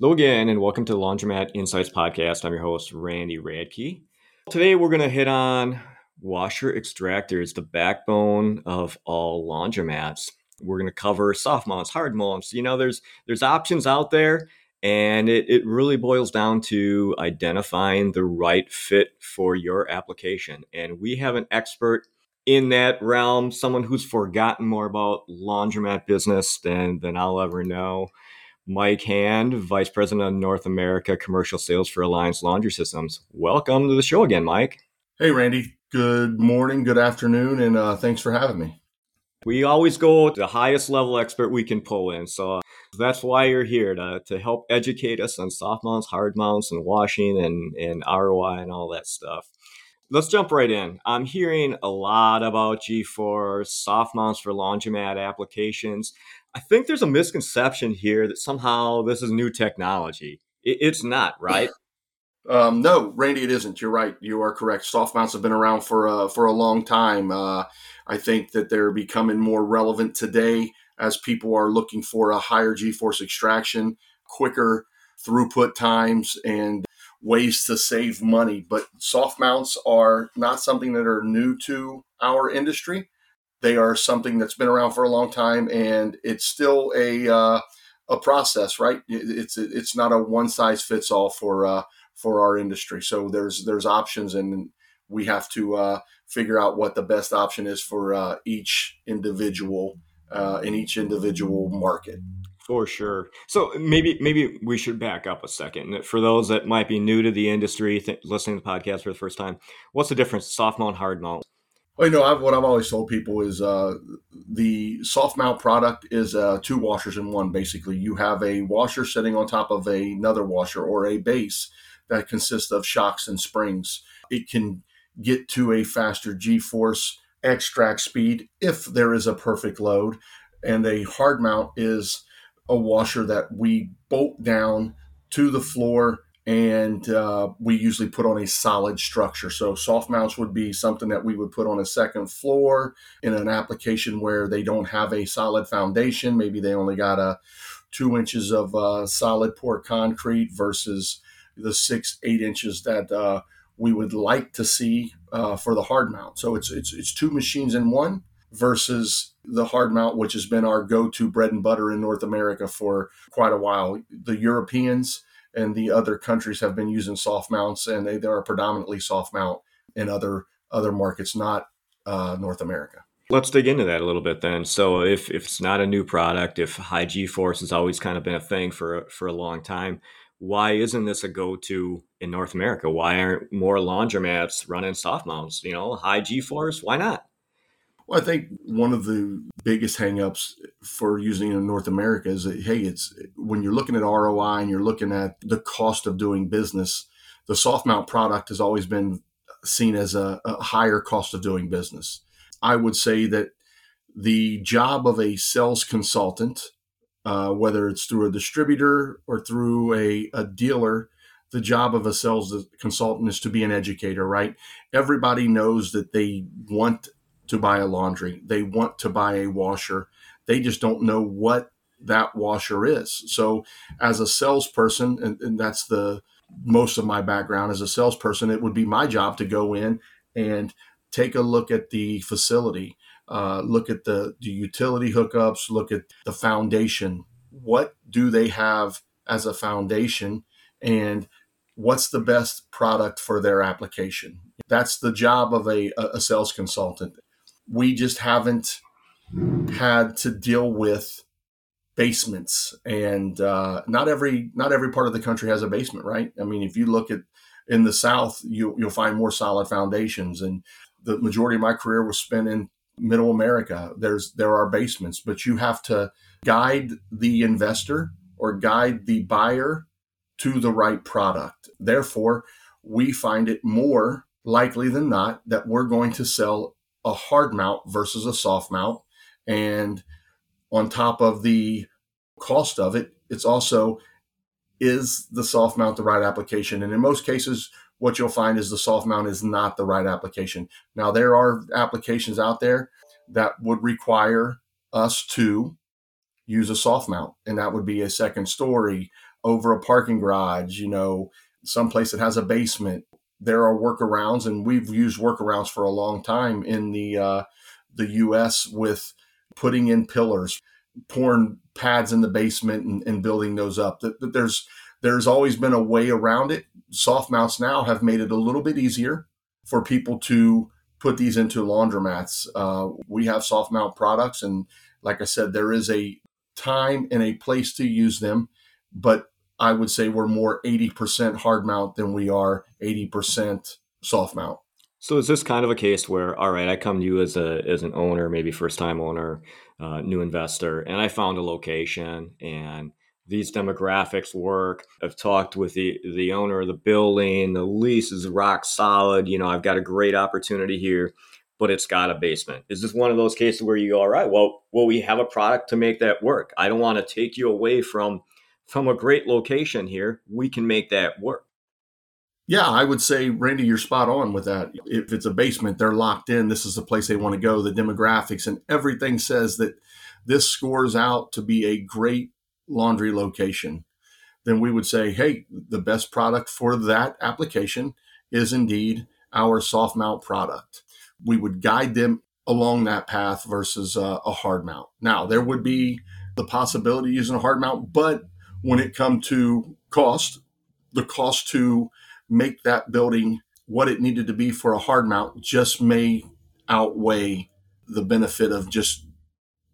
Hello again, and welcome to the Laundromat Insights Podcast. I'm your host, Randy Radke. Today, we're going to hit on washer extractors, the backbone of all laundromats. We're going to cover soft mounts, hard mounts. You know, there's there's options out there, and it, it really boils down to identifying the right fit for your application. And we have an expert in that realm, someone who's forgotten more about laundromat business than than I'll ever know. Mike Hand, Vice President of North America Commercial Sales for Alliance Laundry Systems. Welcome to the show again, Mike. Hey, Randy. Good morning, good afternoon, and uh, thanks for having me. We always go to the highest level expert we can pull in. So that's why you're here to, to help educate us on soft mounts, hard mounts, and washing and, and ROI and all that stuff. Let's jump right in. I'm hearing a lot about G-force soft mounts for laundromat applications. I think there's a misconception here that somehow this is new technology. it's not, right? Um, no, Randy, it isn't. You're right. You are correct. Soft mounts have been around for uh, for a long time. Uh, I think that they're becoming more relevant today as people are looking for a higher G-force extraction, quicker throughput times, and ways to save money. But soft mounts are not something that are new to our industry. They are something that's been around for a long time, and it's still a uh, a process, right? It's it's not a one size fits all for uh, for our industry. So there's there's options, and we have to uh, figure out what the best option is for uh, each individual uh, in each individual market. For sure. So maybe maybe we should back up a second for those that might be new to the industry, th- listening to the podcast for the first time. What's the difference, soft mount, and hard mount? Well, you know, I've, what I've always told people is uh, the soft mount product is uh, two washers in one. Basically, you have a washer sitting on top of a, another washer or a base that consists of shocks and springs. It can get to a faster G-force extract speed if there is a perfect load, and a hard mount is a washer that we bolt down to the floor and uh, we usually put on a solid structure. So soft mounts would be something that we would put on a second floor in an application where they don't have a solid foundation. Maybe they only got a two inches of uh, solid pour concrete versus the six eight inches that uh, we would like to see uh, for the hard mount. So it's it's it's two machines in one versus the hard mount, which has been our go-to bread and butter in North America for quite a while. The Europeans and the other countries have been using soft mounts, and they, they are predominantly soft mount in other other markets, not uh, North America. Let's dig into that a little bit then. So, if, if it's not a new product, if high G force has always kind of been a thing for for a long time, why isn't this a go to in North America? Why aren't more laundromats running soft mounts? You know, high G force, why not? Well, I think one of the biggest hangups for using in North America is that, hey, it's when you're looking at ROI and you're looking at the cost of doing business, the soft mount product has always been seen as a, a higher cost of doing business. I would say that the job of a sales consultant, uh, whether it's through a distributor or through a, a dealer, the job of a sales consultant is to be an educator, right? Everybody knows that they want to buy a laundry. They want to buy a washer. They just don't know what that washer is. So, as a salesperson, and, and that's the most of my background as a salesperson, it would be my job to go in and take a look at the facility, uh, look at the, the utility hookups, look at the foundation. What do they have as a foundation? And what's the best product for their application? That's the job of a, a sales consultant we just haven't had to deal with basements. And uh, not every not every part of the country has a basement right? I mean if you look at in the south you, you'll find more solid foundations. And the majority of my career was spent in middle america. There's there are basements but you have to guide the investor or guide the buyer to the right product. Therefore we find it more likely than not that we're going to sell a hard mount versus a soft mount. And on top of the cost of it, it's also is the soft mount the right application? And in most cases, what you'll find is the soft mount is not the right application. Now, there are applications out there that would require us to use a soft mount, and that would be a second story, over a parking garage, you know, someplace that has a basement. There are workarounds, and we've used workarounds for a long time in the uh, the U.S. with putting in pillars, pouring pads in the basement, and, and building those up. That, that there's there's always been a way around it. Soft mounts now have made it a little bit easier for people to put these into laundromats. Uh, we have soft mount products, and like I said, there is a time and a place to use them, but I would say we're more 80% hard mount than we are 80% soft mount. So is this kind of a case where, all right, I come to you as a as an owner, maybe first time owner, uh, new investor, and I found a location and these demographics work. I've talked with the the owner of the building. The lease is rock solid. You know, I've got a great opportunity here, but it's got a basement. Is this one of those cases where you go, all right, well, well, we have a product to make that work. I don't want to take you away from from a great location here. We can make that work. Yeah, I would say, Randy, you're spot on with that. If it's a basement, they're locked in. This is the place they want to go. The demographics and everything says that this scores out to be a great laundry location, then we would say, hey, the best product for that application is indeed our soft mount product. We would guide them along that path versus uh, a hard mount. Now, there would be the possibility using a hard mount, but when it comes to cost, the cost to make that building what it needed to be for a hard mount just may outweigh the benefit of just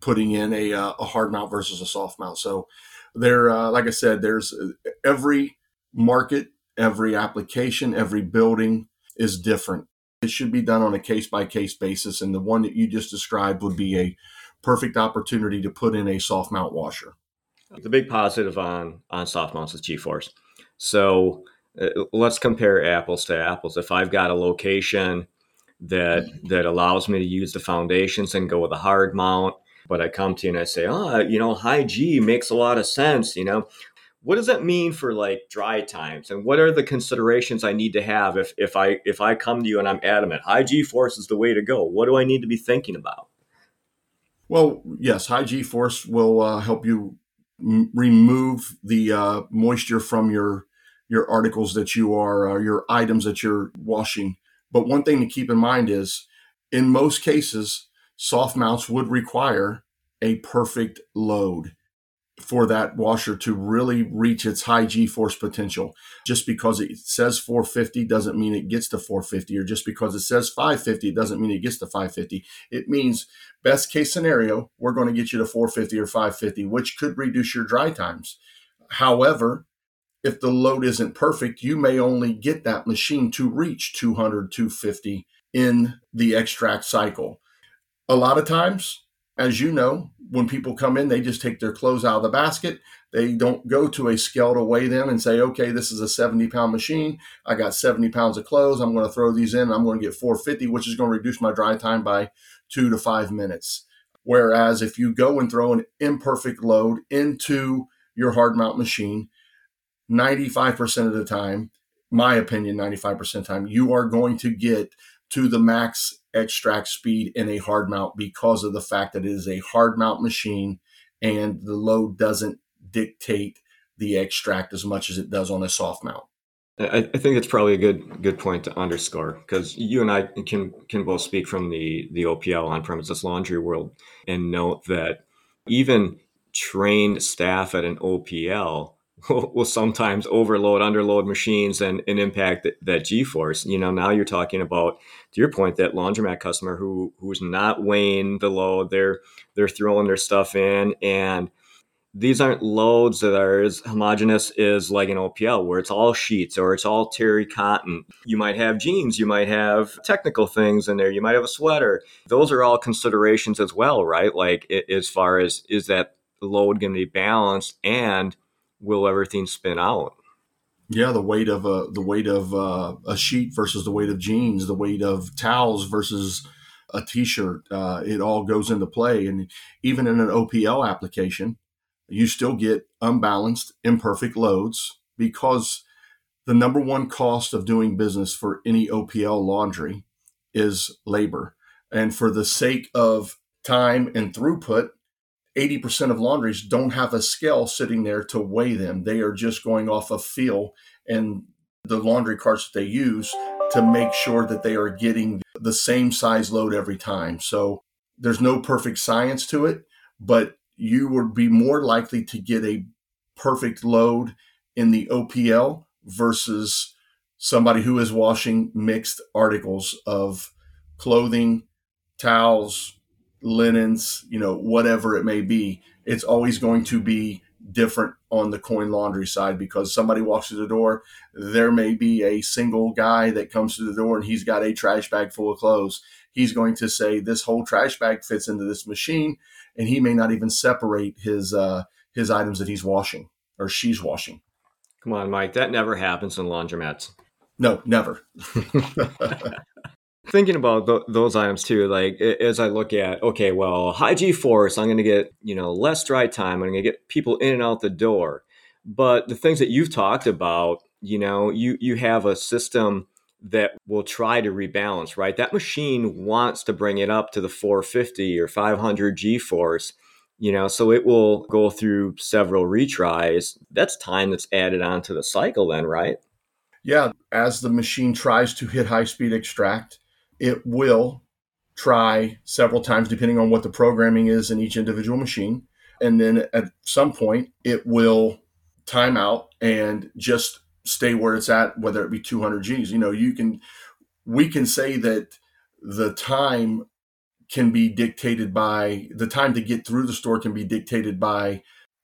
putting in a, uh, a hard mount versus a soft mount. So there, uh, like I said, there's uh, every market, every application, every building is different. It should be done on a case by case basis. And the one that you just described would be a perfect opportunity to put in a soft mount washer. The big positive on, on soft mounts is G-force. So uh, let's compare apples to apples. If I've got a location that that allows me to use the foundations and go with a hard mount, but I come to you and I say, oh, you know, high G makes a lot of sense. You know, what does that mean for like dry times and what are the considerations I need to have if, if I if I come to you and I'm adamant high G force is the way to go? What do I need to be thinking about? Well, yes, high G force will uh, help you remove the uh, moisture from your your articles that you are uh, your items that you're washing. But one thing to keep in mind is, in most cases, soft mounts would require a perfect load for that washer to really reach its high G force potential. Just because it says 450 doesn't mean it gets to 450, or just because it says 550 doesn't mean it gets to 550. It means best case scenario, we're going to get you to 450 or 550, which could reduce your dry times. However, if the load isn't perfect, you may only get that machine to reach 200, 250 in the extract cycle a lot of times, as you know, when people come in, they just take their clothes out of the basket. They don't go to a scale to weigh them and say, okay, this is a 70 pound machine. I got 70 pounds of clothes. I'm going to throw these in. I'm going to get 450, which is going to reduce my dry time by two to five minutes. Whereas if you go and throw an imperfect load into your hard mount machine, 95% of the time, my opinion, 95% of the time, you are going to get to the max extract speed in a hard mount because of the fact that it is a hard mount machine and the load doesn't dictate the extract as much as it does on a soft mount. I, think it's probably a good good point to underscore because you and I can can both speak from the the OPL on premises laundry world and note that even trained staff at an OPL will sometimes overload, underload machines and, and impact that, that G-force. You know, now you're talking about, to your point, that laundromat customer who who's not weighing the load. They're they're throwing their stuff in, and these aren't loads that are as homogenous as like an OPL, where it's all sheets or it's all terry cotton. You might have jeans, you might have technical things in there, you might have a sweater. Those are all considerations as well, right? Like as far as is that load going to be balanced and will everything spin out? Yeah, the weight of a the weight of uh, a sheet versus the weight of jeans, the weight of towels versus a t-shirt. Uh, it all goes into play, and even in an OPL application, you still get unbalanced, imperfect loads because the number one cost of doing business for any OPL laundry is labor. And for the sake of time and throughput, 80% of laundries don't have a scale sitting there to weigh them. They are just going off of feel and the laundry carts that they use to make sure that they are getting the same size load every time. So there's no perfect science to it, but you would be more likely to get a perfect load in the OPL versus somebody who is washing mixed articles of clothing, towels, linens, you know, whatever it may be. It's always going to be different on the coin laundry side because somebody walks through the door. There may be a single guy that comes through the door and he's got a trash bag full of clothes. He's going to say this whole trash bag fits into this machine, and he may not even separate his uh, his items that he's washing or she's washing. Come on, Mike. That never happens in laundromats. No, never. Thinking about th- those items too, like as I look at, okay, well, high G force, I'm going to get you know less dry time. I'm going to get people in and out the door. But the things that you've talked about, you know, you you have a system that will try to rebalance, right? That machine wants to bring it up to the 450 or 500 G force, you know, so it will go through several retries. That's time that's added onto the cycle, then, right? Yeah. As the machine tries to hit high speed extract, it will try several times, depending on what the programming is in each individual machine. And then at some point, it will time out and just stay where it's at, whether it be 200 Gs. You know, you can, we can say that the time can be dictated by the time to get through the store can be dictated by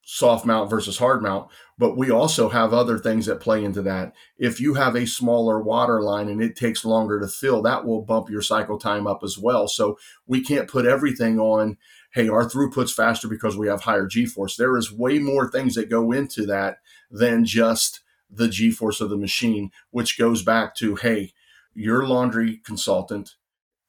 soft mount versus hard mount. But we also have other things that play into that. If you have a smaller water line and it takes longer to fill, that will bump your cycle time up as well. So we can't put everything on, hey, our throughput's faster because we have higher G force. There is way more things that go into that than just the G force of the machine, which goes back to, hey, your laundry consultant,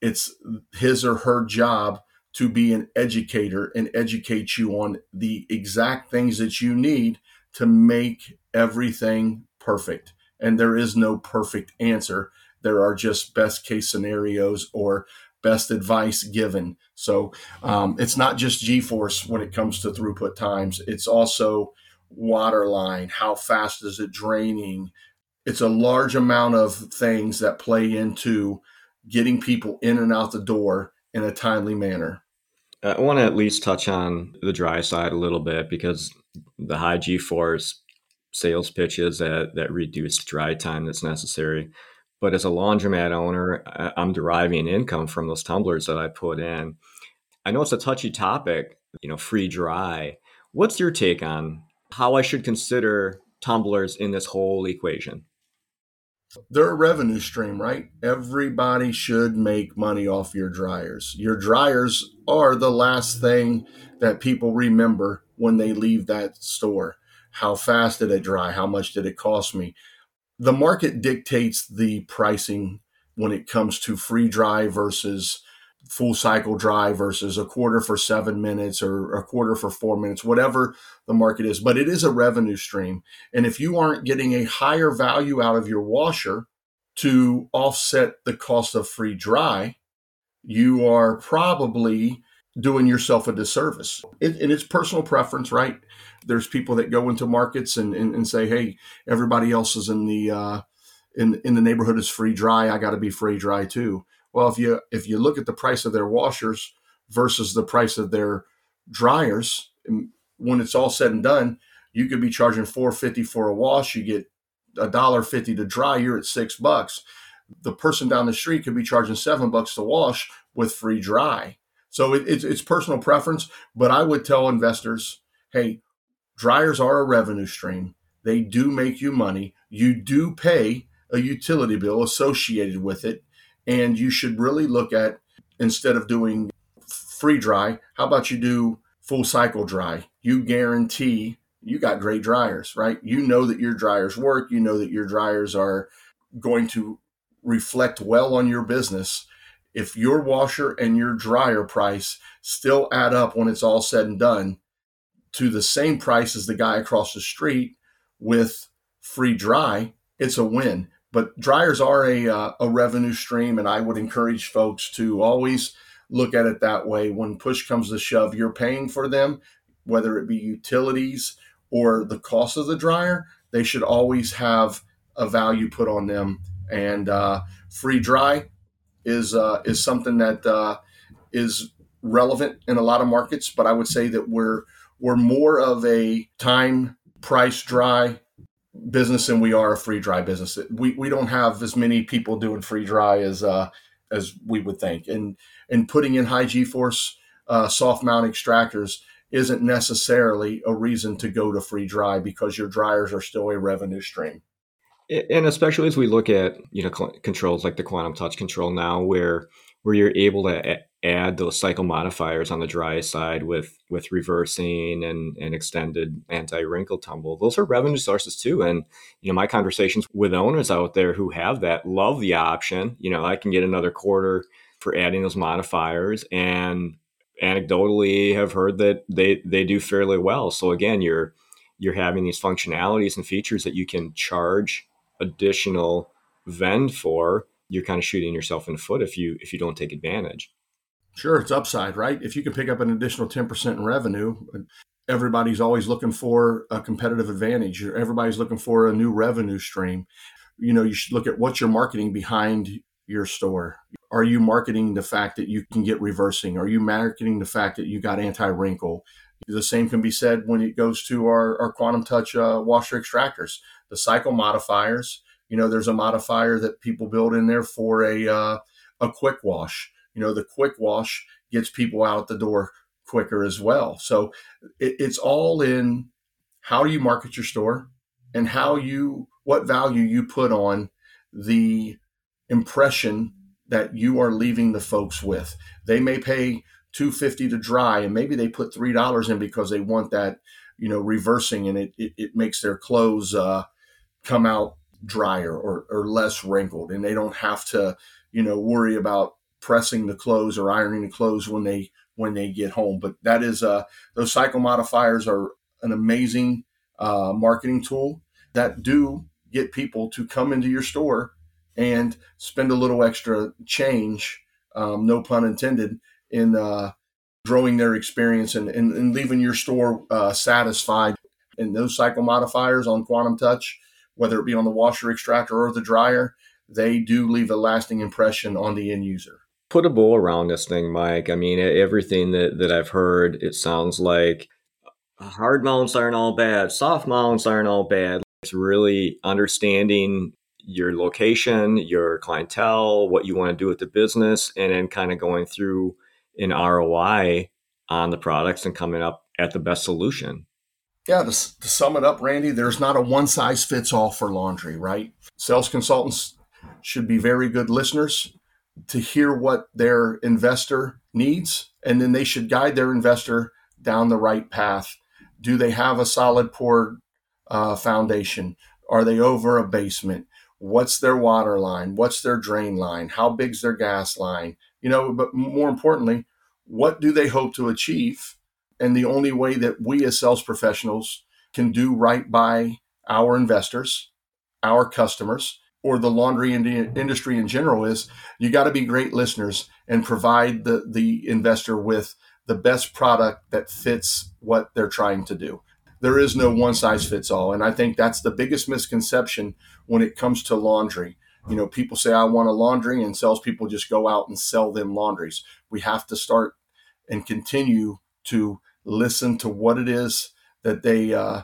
it's his or her job to be an educator and educate you on the exact things that you need to make everything perfect. And there is no perfect answer. There are just best case scenarios or best advice given. So um, it's not just G force when it comes to throughput times, it's also water line, how fast is it draining? It's a large amount of things that play into getting people in and out the door in a timely manner. I want to at least touch on the dry side a little bit because the high G force sales pitches that, that reduced dry time that's necessary. But as a laundromat owner, I'm deriving income from those tumblers that I put in. I know it's a touchy topic, you know, free dry. What's your take on how I should consider tumblers in this whole equation? They're a revenue stream, right? Everybody should make money off your dryers. Your dryers are the last thing that people remember when they leave that store. How fast did it dry? How much did it cost me? The market dictates the pricing when it comes to free dry versus full cycle dry versus a quarter for seven minutes or a quarter for four minutes, whatever the market is. But it is a revenue stream. And if you aren't getting a higher value out of your washer to offset the cost of free dry, you are probably doing yourself a disservice. It, and it's personal preference, right? There's people that go into markets and, and, and say, hey, everybody else is in the, uh, in, in the neighborhood is free dry. I got to be free dry too well, if you if you look at the price of their washers versus the price of their dryers, when it's all said and done, you could be charging four fifty for a wash. You get a dollar fifty to dry. You're at six bucks. The person down the street could be charging seven bucks to wash with free dry. So it, it's it's personal preference, but I would tell investors, hey, dryers are a revenue stream. They do make you money. You do pay a utility bill associated with it and you should really look at instead of doing free dry, how about you do full cycle dry? You guarantee you got great dryers, right? You know that your dryers work. You know that your dryers are going to reflect well on your business. If your washer and your dryer price still add up when it's all said and done to the same price as the guy across the street with free dry, it's a win. But dryers are a, uh, a revenue stream, and I would encourage folks to always look at it that way. When push comes to shove, you're paying for them. whether it be utilities or the cost of the dryer, they should always have a value put on them. And uh, free dry is uh, is something that uh, is relevant in a lot of markets, but I would say that we're we're more of a time price dry business than we are a free dry business. We we don't have as many people doing free dry as uh, as we would think, and and putting in high G force uh, soft mount extractors isn't necessarily a reason to go to free dry because your dryers are still a revenue stream. And especially as we look at you know controls like the quantum touch control now, where where you're able to add those cycle modifiers on the dry side with with reversing and, and extended anti wrinkle tumble, those are revenue sources too. And you know my conversations with owners out there who have that love the option. You know I can get another quarter for adding those modifiers and anecdotally have heard that they they do fairly well. So again, you're you're having these functionalities and features that you can charge additional vend for. You're kind of shooting yourself in the foot if you if you don't take advantage. Sure, it's upside, right? If you can pick up an additional ten percent in revenue, everybody's always looking for a competitive advantage. Everybody's looking for a new revenue stream. You know, you should look at what you're marketing behind your store? Are you marketing the fact that you can get reversing? Are you marketing the fact that you got anti wrinkle? The same can be said when it goes to our, our quantum touch uh, washer extractors, the cycle modifiers. You know, there's a modifier that people build in there for a uh, a quick wash. You know, the quick wash gets people out the door quicker as well. So it, it's all in how you market your store and how you what value you put on the impression that you are leaving the folks with. They may pay 250 to dry and maybe they put $3 in because they want that, you know, reversing and it, it, it makes their clothes uh, come out drier or, or less wrinkled and they don't have to, you know, worry about pressing the clothes or ironing the clothes when they when they get home. But that is uh, those cycle modifiers are an amazing uh, marketing tool that do get people to come into your store and spend a little extra change, um, no pun intended, in uh, growing their experience and, and, and leaving your store uh, satisfied. And those cycle modifiers on Quantum Touch, whether it be on the washer extractor or the dryer, they do leave a lasting impression on the end user. Put a bow around this thing, Mike. I mean, everything that, that I've heard, it sounds like hard mounts aren't all bad, soft mounts aren't all bad. It's really understanding your location, your clientele, what you want to do with the business, and then kind of going through an ROI on the products and coming up at the best solution. Yeah, to, to sum it up, Randy, there's not a one size fits all for laundry, right? Sales consultants should be very good listeners to hear what their investor needs, and then they should guide their investor down the right path. Do they have a solid poured uh, foundation? Are they over a basement? what's their water line what's their drain line how big's their gas line you know but more importantly what do they hope to achieve and the only way that we as sales professionals can do right by our investors our customers or the laundry industry in general is you got to be great listeners and provide the the investor with the best product that fits what they're trying to do there is no one size fits all. And I think that's the biggest misconception when it comes to laundry. You know, people say, I want a laundry, and salespeople just go out and sell them laundries. We have to start and continue to listen to what it is that they uh,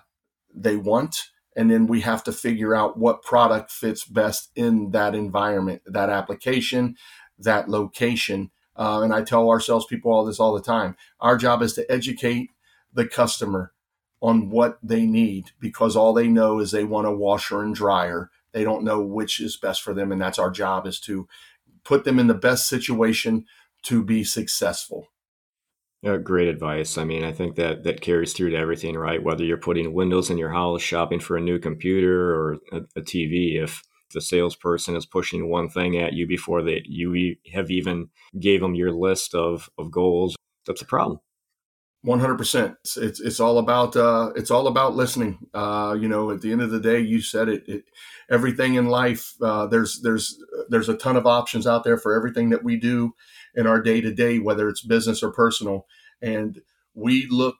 they want, and then we have to figure out what product fits best in that environment, that application, that location. Uh, and I tell our salespeople all this all the time. Our job is to educate the customer on what they need because all they know is they want a washer and dryer. They don't know which is best for them. And that's our job is to put them in the best situation to be successful. Yeah, great advice. I mean, I think that that carries through to everything, right? Whether you're putting windows in your house, shopping for a new computer or a, a TV, if the salesperson is pushing one thing at you before that you have even gave them your list of of goals, that's a problem. One hundred percent. It's it's all about uh, it's all about listening. Uh, you know, at the end of the day, you said it. it everything in life, uh, there's there's there's a ton of options out there for everything that we do in our day to day, whether it's business or personal. And we look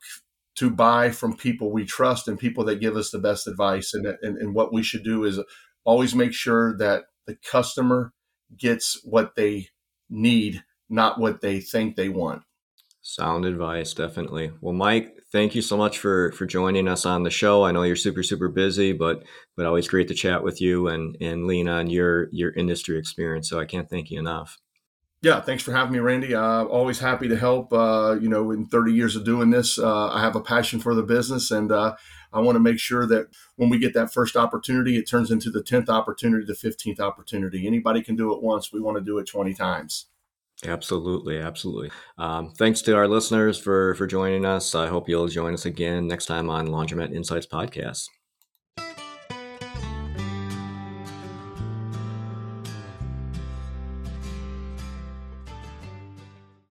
to buy from people we trust and people that give us the best advice. And, and, and what we should do is always make sure that the customer gets what they need, not what they think they want. Sound advice, definitely. Well, Mike, thank you so much for for joining us on the show. I know you're super super busy, but but always great to chat with you and and lean on your your industry experience. So I can't thank you enough. Yeah, thanks for having me, Randy. Uh, always happy to help. Uh, you know, in 30 years of doing this, uh, I have a passion for the business, and uh, I want to make sure that when we get that first opportunity, it turns into the 10th opportunity, the 15th opportunity. Anybody can do it once. We want to do it 20 times. Absolutely, absolutely. Um, thanks to our listeners for for joining us. I hope you'll join us again next time on Laundromat Insights podcast.